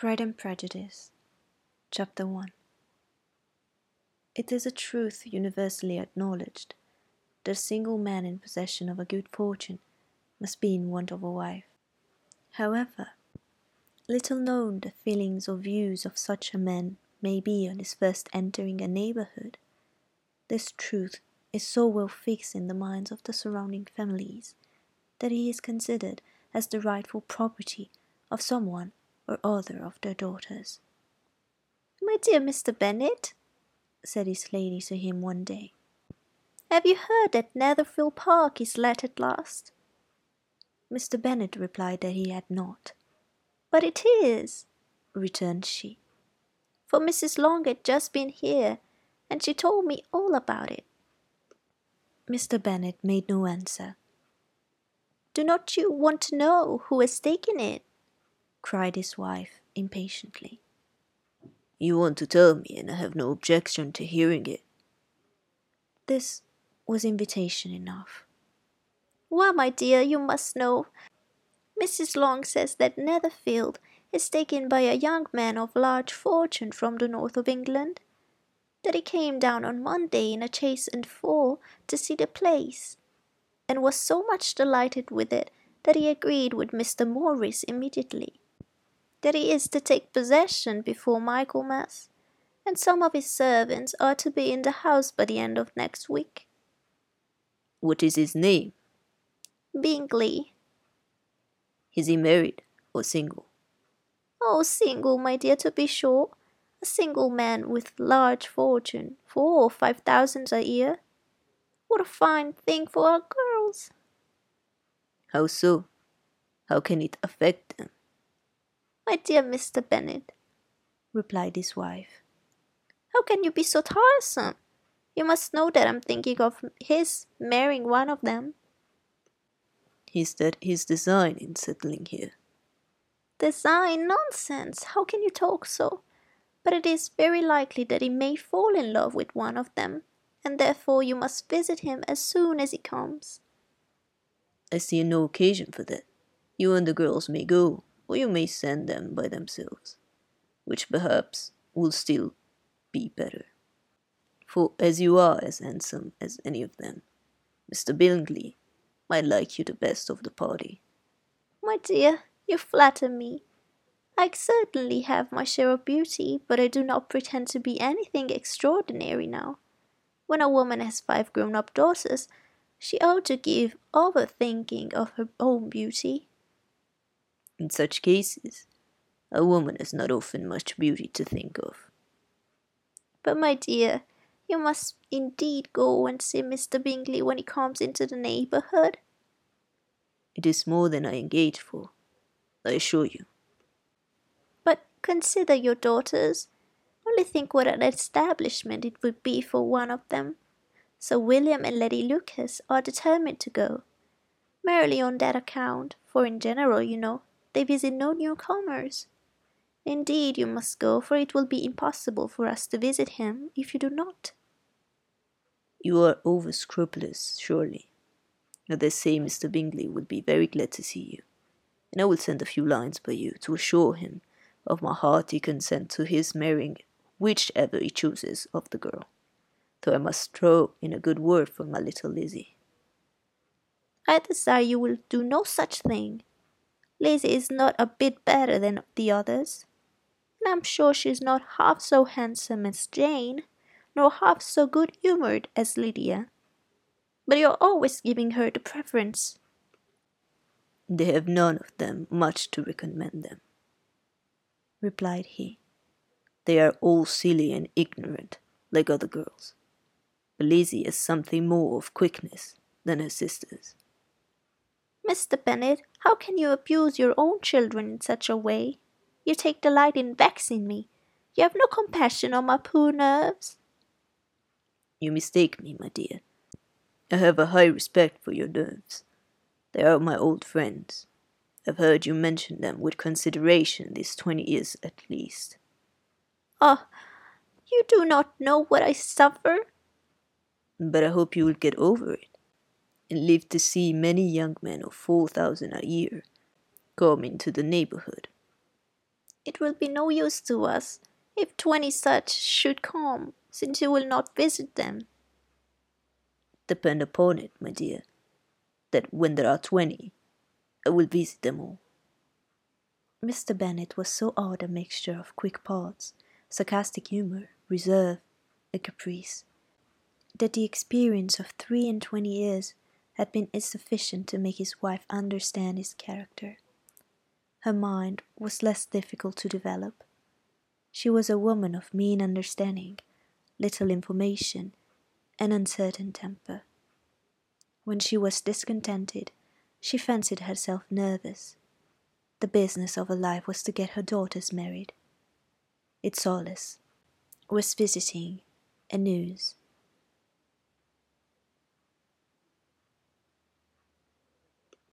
Pride and Prejudice, Chapter 1 It is a truth universally acknowledged that a single man in possession of a good fortune must be in want of a wife. However, little known the feelings or views of such a man may be on his first entering a neighbourhood, this truth is so well fixed in the minds of the surrounding families that he is considered as the rightful property of some one or other of their daughters. My dear Mr. Bennet, said his lady to him one day, have you heard that Netherfield Park is let at last? Mr. Bennet replied that he had not. But it is, returned she, for Mrs. Long had just been here, and she told me all about it. Mr. Bennet made no answer. Do not you want to know who has taken it? Cried his wife impatiently. You want to tell me, and I have no objection to hearing it. This was invitation enough. Well, my dear, you must know. Mrs. Long says that Netherfield is taken by a young man of large fortune from the north of England. That he came down on Monday in a chaise and four to see the place, and was so much delighted with it that he agreed with Mr. Morris immediately that he is to take possession before Michaelmas, and some of his servants are to be in the house by the end of next week. What is his name? Bingley. Is he married or single? Oh, single, my dear, to be sure. A single man with large fortune, four or five thousand a year. What a fine thing for our girls! How so? How can it affect them? My dear Mr. Bennet, replied his wife, how can you be so tiresome? You must know that I'm thinking of his marrying one of them. Is that his design in settling here? Design? Nonsense! How can you talk so? But it is very likely that he may fall in love with one of them, and therefore you must visit him as soon as he comes. I see no occasion for that. You and the girls may go, or you may send them by themselves, which perhaps will still be better. For as you are as handsome as any of them, Mr. Bingley might like you the best of the party. My dear, you flatter me. I certainly have my share of beauty, but I do not pretend to be anything extraordinary now. When a woman has five grown up daughters, she ought to give over thinking of her own beauty. In such cases, a woman has not often much beauty to think of. But, my dear, you must indeed go and see Mr. Bingley when he comes into the neighbourhood. It is more than I engage for, I assure you. But consider your daughters. Only think what an establishment it would be for one of them. Sir William and Lady Lucas are determined to go, merely on that account, for in general, you know, they visit no newcomers. Indeed, you must go, for it will be impossible for us to visit him if you do not. You are over scrupulous, surely. I dare say Mr. Bingley would be very glad to see you, and I will send a few lines by you to assure him of my hearty consent to his marrying whichever he chooses of the girl, though I must throw in a good word for my little Lizzie. I desire you will do no such thing. Lizzie is not a bit better than the others, and I'm sure she is not half so handsome as Jane, nor half so good humoured as Lydia. But you're always giving her the preference. They have none of them much to recommend them, replied he. They are all silly and ignorant, like other girls. But Lizzie has something more of quickness than her sisters. Mr. Bennet, how can you abuse your own children in such a way? You take delight in vexing me. You have no compassion on my poor nerves. You mistake me, my dear. I have a high respect for your nerves. They are my old friends. I've heard you mention them with consideration these twenty years at least. Ah, you do not know what I suffer. But I hope you will get over it and live to see many young men of four thousand a year come into the neighborhood. It will be no use to us if twenty such should come, since you will not visit them. Depend upon it, my dear, that when there are twenty, I will visit them all. Mr. Bennet was so odd a mixture of quick parts, sarcastic humour, reserve, and caprice, that the experience of three and twenty years had been insufficient to make his wife understand his character. Her mind was less difficult to develop. She was a woman of mean understanding, little information, and uncertain temper. When she was discontented, she fancied herself nervous. The business of her life was to get her daughters married. Its solace was visiting and news.